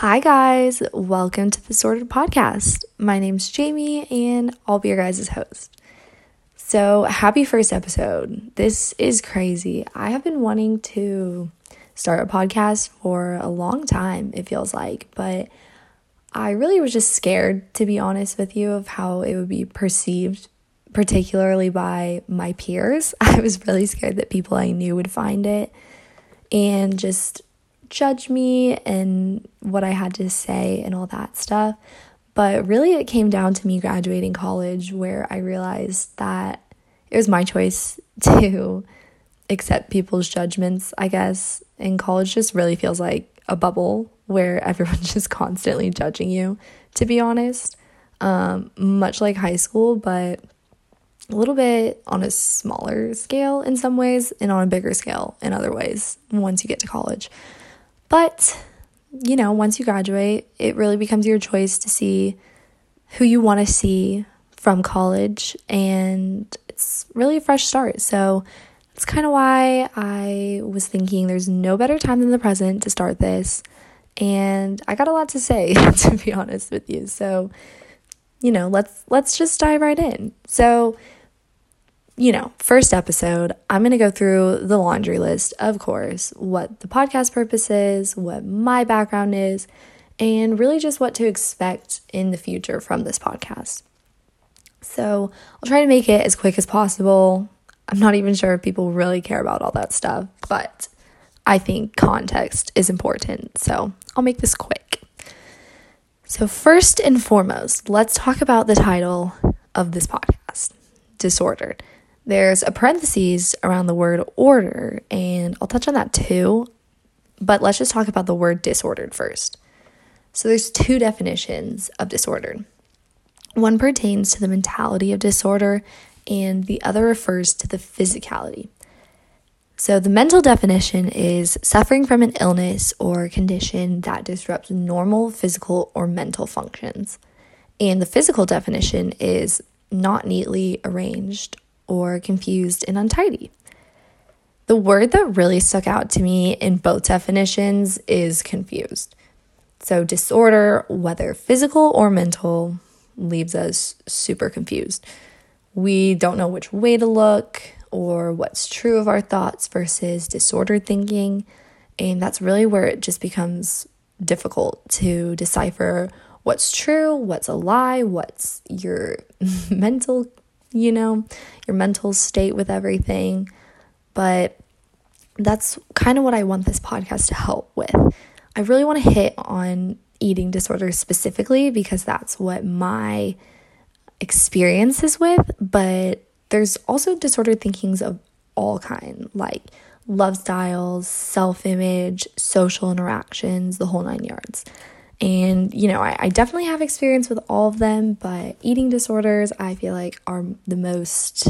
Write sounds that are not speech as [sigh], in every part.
Hi, guys. Welcome to the Sorted Podcast. My name's Jamie, and I'll be your guys' host. So, happy first episode. This is crazy. I have been wanting to start a podcast for a long time, it feels like, but I really was just scared, to be honest with you, of how it would be perceived, particularly by my peers. [laughs] I was really scared that people I knew would find it and just judge me and what I had to say and all that stuff. But really, it came down to me graduating college where I realized that it was my choice [laughs] to accept people's judgments, I guess. And college just really feels like a bubble where [laughs] everyone's just constantly judging you, to be honest. Um, much like high school, but a little bit on a smaller scale in some ways and on a bigger scale in other ways once you get to college. But, you know, once you graduate, it really becomes your choice to see who you want to see from college, and it's really a fresh start. So, that's kind of why I was thinking there's no better time than the present to start this. And I got a lot to say, [laughs] to be honest with you. So, you know, let's let's just dive right in. So, you know, first episode, I'm going to go through the laundry list, of course, what the podcast purpose is, what my background is, and really just what to expect in the future from this podcast. So I'll try to make it as quick as possible. I'm not even sure if people really care about all that stuff, but I think context is important. So I'll make this quick. So, first and foremost, let's talk about the title of this podcast Disordered. There's a parenthesis around the word order, and I'll touch on that too. But let's just talk about the word disordered first. So there's two definitions of disordered. One pertains to the mentality of disorder, and the other refers to the physicality. So, the mental definition is suffering from an illness or condition that disrupts normal physical or mental functions. And the physical definition is not neatly arranged or confused and untidy. The word that really stuck out to me in both definitions is confused. So, disorder, whether physical or mental, leaves us super confused. We don't know which way to look or what's true of our thoughts versus disordered thinking. And that's really where it just becomes difficult to decipher what's true, what's a lie, what's your [laughs] mental you know, your mental state with everything. But that's kind of what I want this podcast to help with. I really want to hit on eating disorders specifically because that's what my experience is with, but there's also disordered thinkings of all kind, like love styles, self-image, social interactions, the whole nine yards. And, you know, I, I, definitely have experience with all of them, but eating disorders, I feel like, are the most,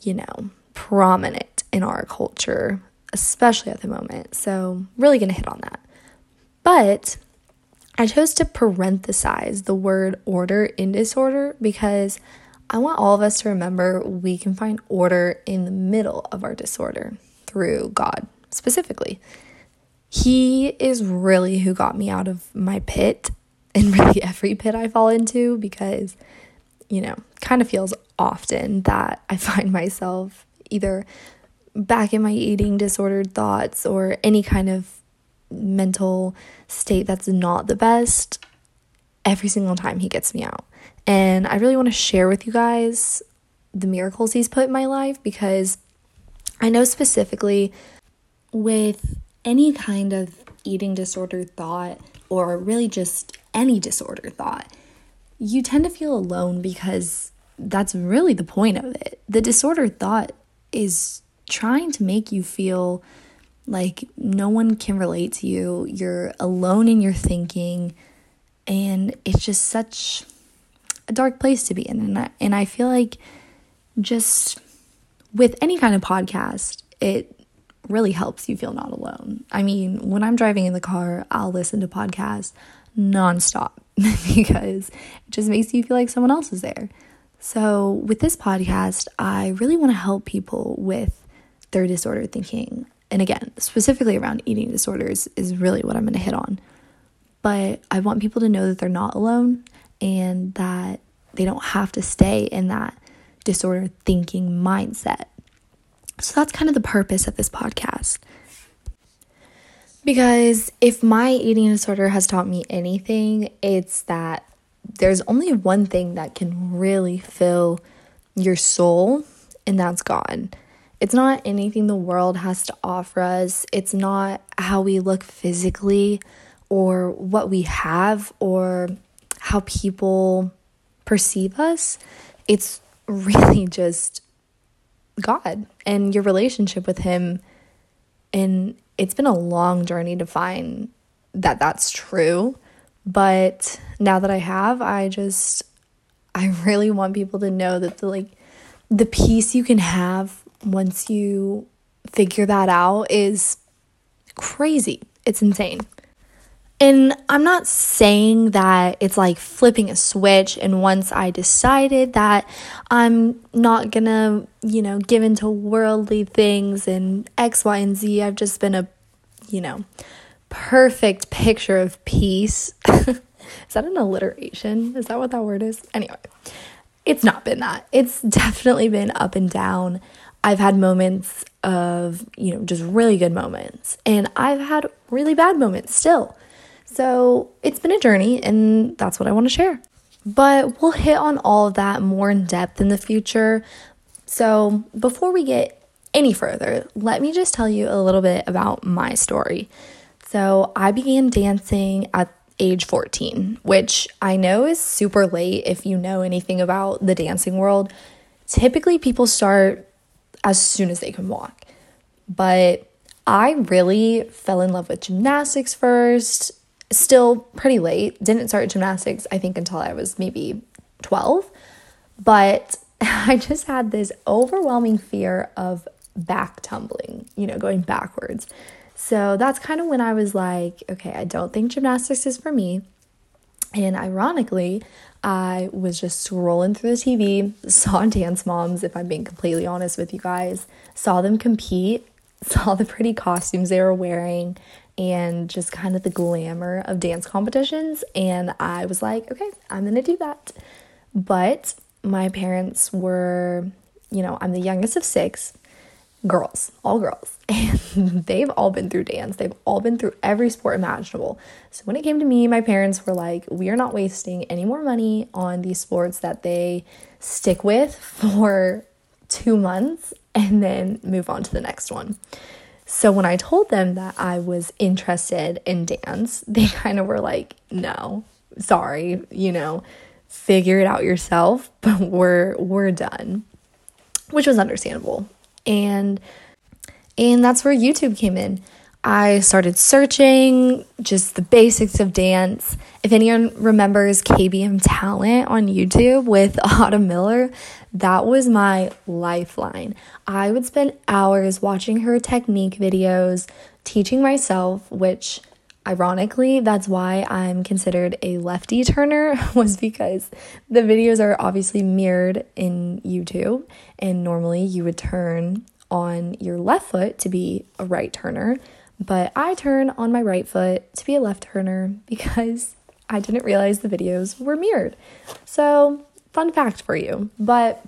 you know, prominent in our culture, especially at the moment. So, really gonna hit on that. But I chose to parenthesize the word order in disorder because I want all of us to remember we can find order in the middle of our disorder through God specifically he is really who got me out of my pit [laughs] and really every pit I fall into because, you know, kind of feels often that I [laughs] find myself either back in my eating disordered thoughts or any kind of mental state that's not the best every single time he gets me out. And I really want to share with you guys the miracles he's put in my life because I know specifically with any kind of eating disorder thought, or really just any disorder thought, you tend to feel alone because that's really the point of it. The disorder thought is trying to make you feel like no one can relate to you. You're alone in your thinking, and it's just such a dark place to be in. And I, and I feel like just with any kind of podcast, it really helps you feel not alone. I mean, when I'm driving in the car, I'll listen to podcasts nonstop [laughs] because it just makes you feel like someone else is there. So, with this podcast, I really want to help people with their disordered thinking. And again, specifically around eating disorders is really what I'm going to hit on. but I want people to know that they're not alone and that they don't have to stay in that disorder thinking mindset. So that's kind of the purpose of this podcast. Because if my eating disorder has taught me anything, it's that there's only one thing that can really fill your soul, and that's God. It's not anything the world has to offer us, it's not how we look physically or what we have or how people perceive us. It's [laughs] really just God and your relationship with Him. And it's been a long journey to find that that's true. But now that I have, I just, I really want people to know that the like, the peace you can have once you figure that out is crazy. It's insane. And I'm not saying that it's like flipping a switch. And once I decided that I'm not gonna, you know, give into worldly things and X, Y, and Z, I've just been a, you know, perfect picture of peace. [laughs] is that an alliteration? Is that what that word is? Anyway, it's not been that. It's definitely been up and down. I've had moments of, you know, just really good moments, and I've had really bad moments still. So it's been a journey, and that's what I want to share. But we'll hit on all of that more in depth in the future. So before we get any further, let me just tell you a little bit about my story. So I began dancing at age 14, which I know is super late if you know anything about the dancing world. Typically, people start as soon as they can walk. But I really fell in love with gymnastics first still pretty late. Didn't start gymnastics, I think, until I was maybe 12. But [laughs] I just had this overwhelming fear of back tumbling, you know, going backwards. So that's kind of when I was like, okay, I don't think gymnastics is for me. And ironically, I was just scrolling through the TV, saw Dance Moms, if I'm being completely honest with you guys, saw them compete, [laughs] saw the pretty costumes they were wearing, and just kind of the glamour of dance competitions. And I was like, okay, I'm gonna do that. But my parents were, you know, I'm the youngest of six girls, all girls, [laughs] and they've all been through dance. They've all been through every sport imaginable. So when it came to me, my parents were like, we are not wasting any more money on these sports that they stick with [laughs] for two months and then move on to the next one. So when I told them that I was interested in dance, [laughs] they kind of were like, "No, sorry, you know, figure it out yourself, [laughs] but we're we're done." Which was understandable. And and that's where YouTube came in. I started searching just the basics of dance. If anyone remembers KBM Talent on YouTube with [laughs] Autumn Miller, that was my lifeline. I would spend hours watching her technique videos, teaching myself, which ironically, that's why I'm considered a lefty turner, [laughs] was because the videos are obviously mirrored in YouTube, and normally you would turn on your left foot to be a right turner but I turn on my right foot to be a left turner because [laughs] I didn't realize the videos were mirrored. So, fun fact for you. But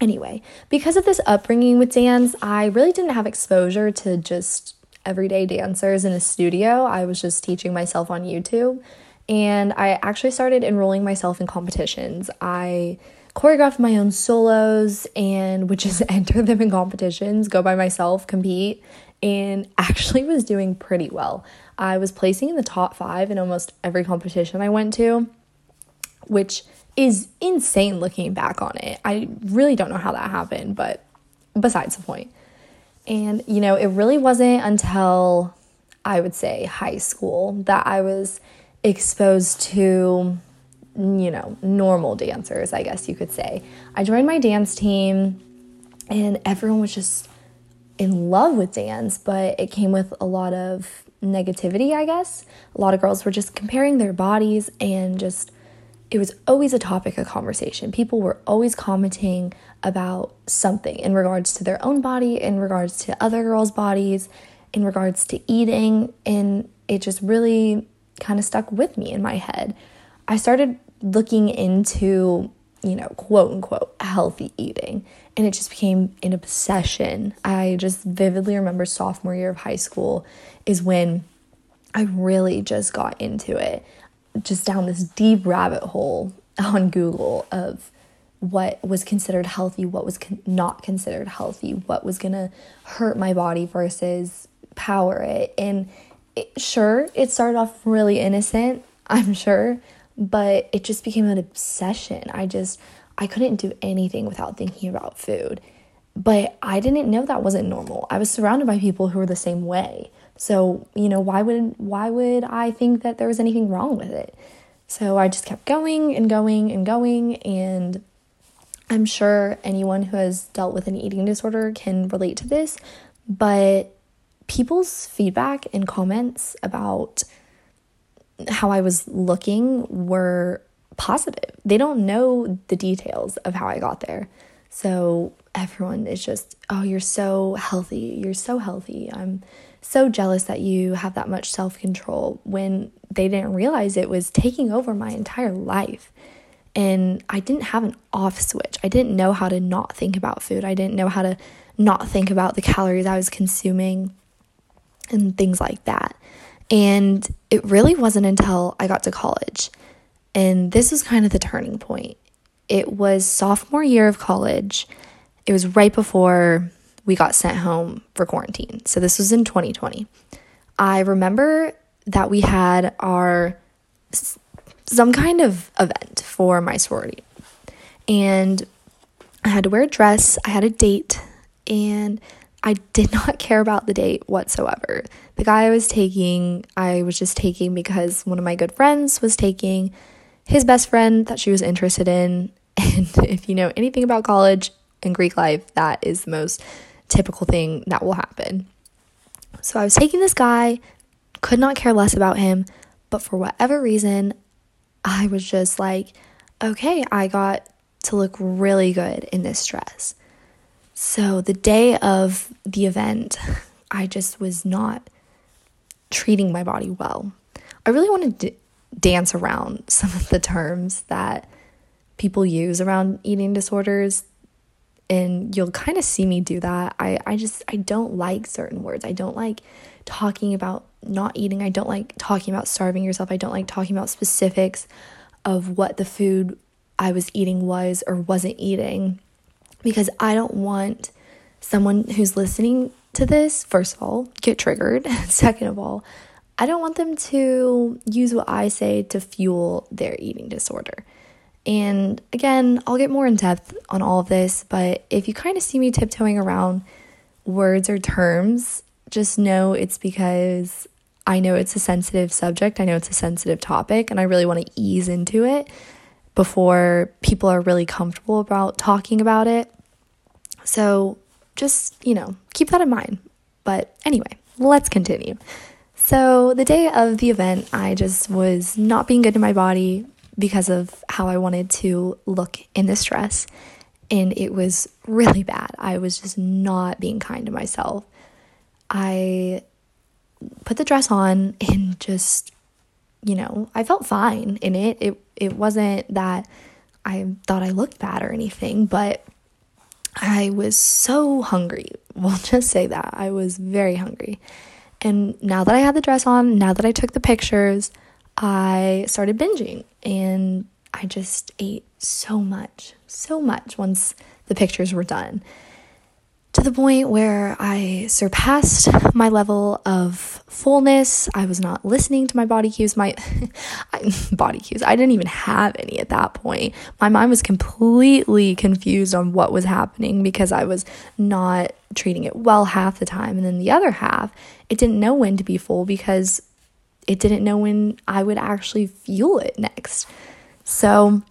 anyway, because of this upbringing with dance, I really didn't have exposure to just everyday dancers in a studio. I was just teaching myself on YouTube. And I actually started enrolling myself in competitions. I choreographed my own solos and would just [laughs] enter them in competitions, go by myself, compete, and actually was doing pretty well. I was placing in the top five in almost every competition I went to, which is insane looking back on it. I really don't know how that happened, but besides the point. And, you know, it really wasn't until I would say high school that I was exposed to, you know, normal dancers, I guess you could say. I joined my dance team, and everyone was just in love with dance, but it came with a lot of negativity, I guess. A lot of girls were just comparing their bodies and just it was always a topic of conversation. People were always commenting about something in regards to their own body, in regards to other girls' bodies, in regards to eating, and it just really kind of stuck with me in my head. I started looking into, you know, quote unquote, healthy eating, and it just became an obsession. I just vividly remember sophomore year of high school is when I really just got into it, just down this deep rabbit hole on Google of what was considered healthy, what was con- not considered healthy, what was gonna hurt my body versus power it. And it, sure, it started off really innocent, I'm sure, but it just became an obsession. I just, I couldn't do anything without thinking about food. But I didn't know that wasn't normal. I was surrounded by people who were the same way. So, you know, why would why would I think that there was anything wrong with it? So I just kept going and going and going and I'm sure anyone who has dealt with an eating disorder can relate to this, but people's feedback and comments about how I was looking were positive. They don't know the details of how I got there. So everyone is just, oh, you're so healthy. You're so healthy. I'm so jealous that you have that much self control when they didn't realize it was taking over my entire life. And I didn't have an off switch. I didn't know how to not think about food. I didn't know how to not think about the calories I was consuming and things like that. And it really wasn't until I got to college. And this was kind of the turning point. It was sophomore year of college. It was right before we got sent home for quarantine. So this was in 2020. I remember that we had our some kind of event for my sorority. And I had to wear a dress, I had a date, and I did [laughs] not care about the date whatsoever. The guy I was taking, I was just taking because one of my good friends was taking his best friend that she was interested in. [laughs] And if you know anything about college and Greek life, that is the most typical thing that will happen. So I was taking this guy, could not care less about him, but for whatever reason, I was just like, okay, I got to look really good in this dress. So the day of the event, I just was not treating my body well. I really wanted to dance around [laughs] some of the terms that people use around eating disorders and you'll kind of see me do that. I, I just I don't like certain words. I don't like talking about not eating. I don't like talking about starving yourself. I don't like talking about specifics of what the food I was eating was or wasn't eating because I don't want someone who's listening to this, first of all, get triggered. [laughs] Second of all, I don't want them to use what I say to fuel their eating disorder. And again, I'll get more in depth on all of this, but if you kind of see me tiptoeing around words or terms, just know it's because I know it's a sensitive subject. I know it's a sensitive topic, and I really want to ease into it before people are really comfortable about talking about it. So just, you know, keep that in mind. But anyway, let's continue. So, the day of the event, I just was not being good to my body, because of how I wanted to look in this dress. And it was really bad. I was just not being kind to myself. I put the dress on and just, you know, I felt fine in it. It it wasn't that I thought I looked bad or anything, but I was so hungry. [laughs] We'll just say that. I was very hungry. And now that I had the dress on, now that I took the pictures, I started binging and I just ate so much, so much once the pictures were done. To the point where I surpassed my level of fullness. I was not listening to my body cues. My [laughs] body cues. I didn't even have any at that point. My mind was completely confused on what was happening because I was not treating it well half the time. And then the other half, it didn't know when to be full because it didn't know when I would actually fuel it next. So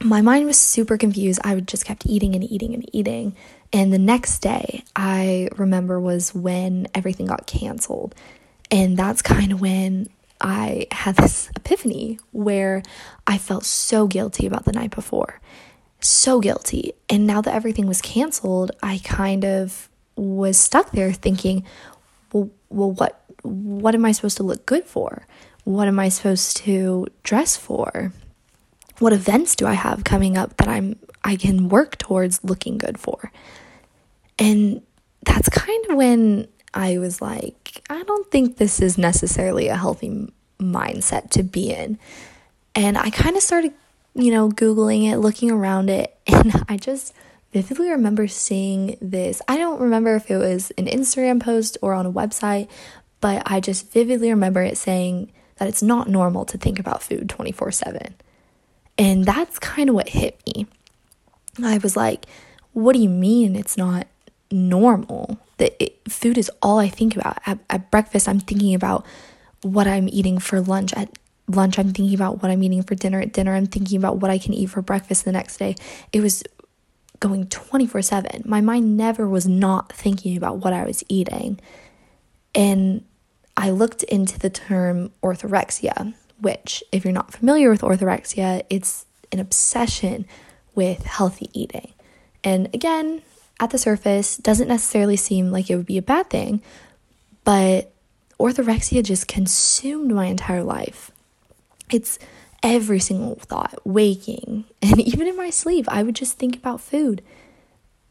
my mind was super confused. I would just kept eating and eating and eating. And the next day, I remember was when everything got canceled. And that's kind of when I had this epiphany where I felt so guilty about the night before. So guilty. And now that everything was canceled, I kind of was stuck there thinking, well, well what what am I supposed to look good for? What am I supposed to dress for? What events do I have coming up that I'm I can work towards looking good for? And that's kind of when I was like, I don't think this is necessarily a healthy mindset to be in. And I kind of started, you know, Googling it, looking around it, [laughs] and I just vividly remember seeing this. I don't remember if it was an Instagram post or on a website, but I just vividly remember it saying that it's not normal to think about food 24 7. And that's kind of what hit me. I was like, what do you mean it's not normal? That it, food is all I think about. At, at breakfast, I'm thinking about what I'm eating for lunch. At lunch, I'm thinking about what I'm eating for dinner. At dinner, I'm thinking about what I can eat for breakfast the next day. It was going 24 7. My mind never was not thinking about what I was eating. And I looked into the term orthorexia, which, if you're not familiar with orthorexia, it's an obsession with healthy eating. And again, at the surface, doesn't necessarily seem like it would be a bad thing, but orthorexia just consumed my entire life. It's every single thought, waking, [laughs] and even in my sleep, I would just think about food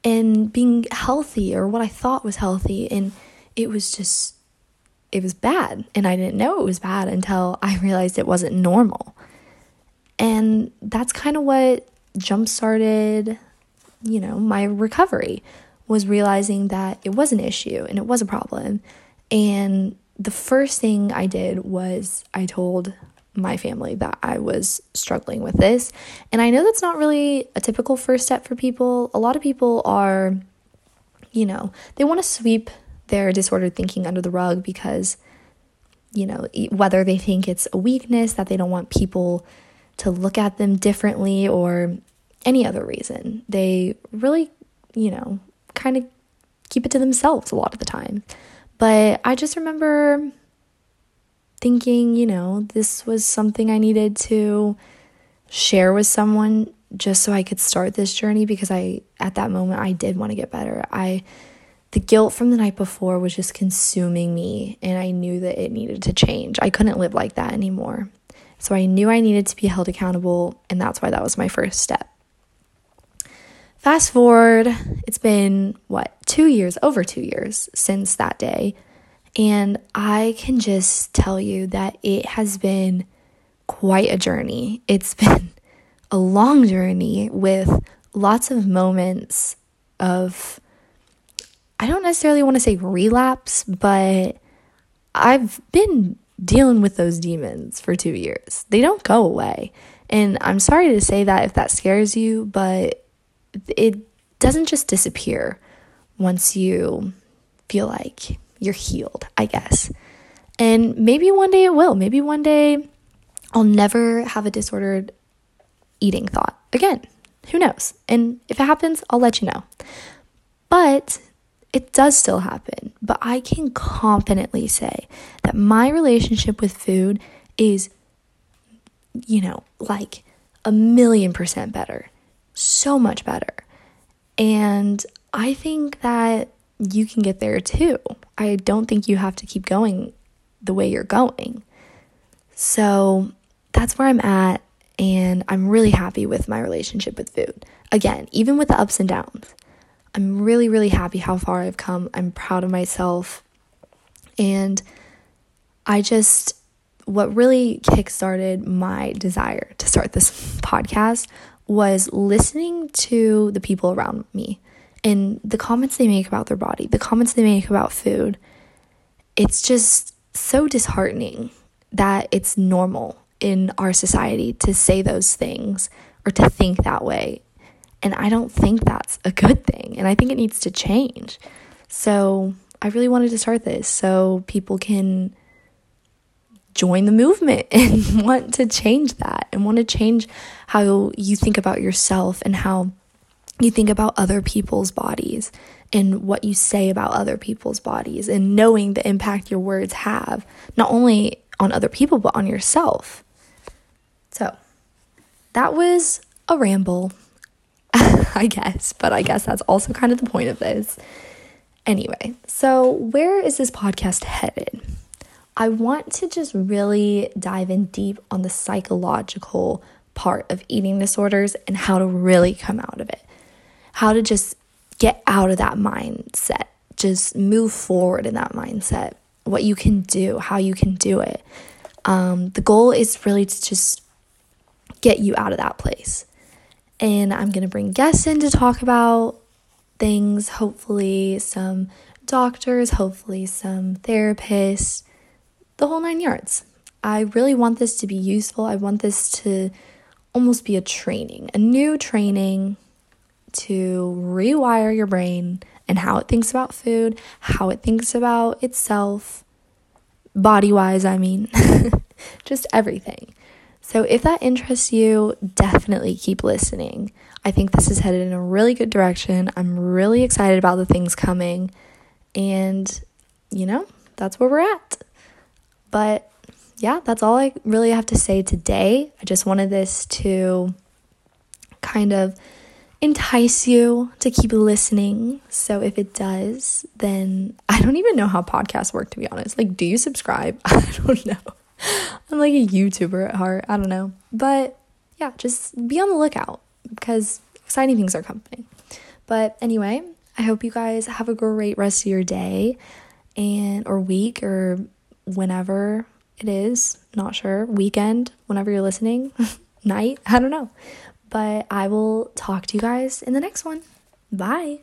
and being healthy or what I thought was healthy. And it was just, it was bad. And I didn't know it was bad until [laughs] I realized it wasn't normal. And that's kind of what jump started, you know, my recovery was realizing that it was an issue and it was a problem. And the first thing I did was I told my family that I was struggling with this. And I know that's not really a typical first step for people. A lot of people are, you know, they want to sweep their disordered thinking under the rug because, you know, whether they think it's a weakness that they don't want people to look at them differently or any other reason. They really, you know, kind of keep it to themselves a lot of the time. But I just remember thinking, you know, this was something I needed to share with someone just so I could start this journey because I at that moment I did want to get better. I the guilt from the night before was just consuming me and I knew that it needed to change. I couldn't live like that anymore. So I knew I needed to be held accountable and that's why that was my first step. Fast forward, it's been what, 2 years, over 2 years since that day. And I can just tell you that it has been quite a journey. It's [laughs] been a long journey with lots of moments of, I don't necessarily want to say relapse, but I've been dealing with those demons for two years. They don't go away. And I'm sorry to say that if that scares you, but it doesn't just disappear once you feel like you're healed, I guess. And maybe one day it will. Maybe one day I'll never have a disordered eating thought again. Who knows? And if it happens, I'll let you know. But it does still happen. But I can confidently say that my relationship with food is, you know, like a million percent better. So much better. And I think that you can get there too. I don't think you have to keep going the way you're going. So that's where I'm at. And I'm really happy with my relationship with food. Again, even with the ups and downs, I'm really, really happy how far I've come. I'm proud of myself. And I just, what really kickstarted my desire to start this [laughs] podcast was listening to the people around me and the comments they make about their body, the comments they make about food, it's just so disheartening that it's normal in our society to say those things or to think that way. And I don't think that's a good thing. And I think it needs to change. So I really wanted to start this so people can join the movement [laughs] and want to change that and want to change how you think about yourself and how you think about other people's bodies and what you say about other people's bodies and knowing the impact your words have, not only on other people, but on yourself. So that was a ramble, [laughs] I guess, but I guess that's also kind of the point of this. Anyway, so where is this podcast headed? I want to just really dive in deep on the psychological part of eating disorders and how to really come out of it. How to just get out of that mindset, just move forward in that mindset, what you can do, how you can do it. Um, the goal is really to just get you out of that place. And I'm going to bring guests in to talk about things, hopefully, some doctors, hopefully, some therapists, the whole nine yards. I really want this to be useful. I want this to almost be a training, a new training to rewire your brain and how it thinks about food, how it thinks about itself, body wise, I mean, [laughs] just everything. So, if that interests you, definitely keep listening. I think this is headed in a really good direction. I'm really excited about the things coming. And, you know, that's where we're at. But yeah, that's all I really have to say today. I just wanted this to kind of entice you to keep listening. So if it does, then [laughs] I don't even know how podcasts work, to be honest. Like, do you subscribe? [laughs] I don't know. I'm like a YouTuber at heart. I don't know. But yeah, just be on the lookout because exciting things are coming. But anyway, I hope you guys have a great rest of your day and or week or whenever it is, not sure, weekend, whenever you're listening, [laughs] night, I don't know. But I will talk to you guys in the next one. Bye.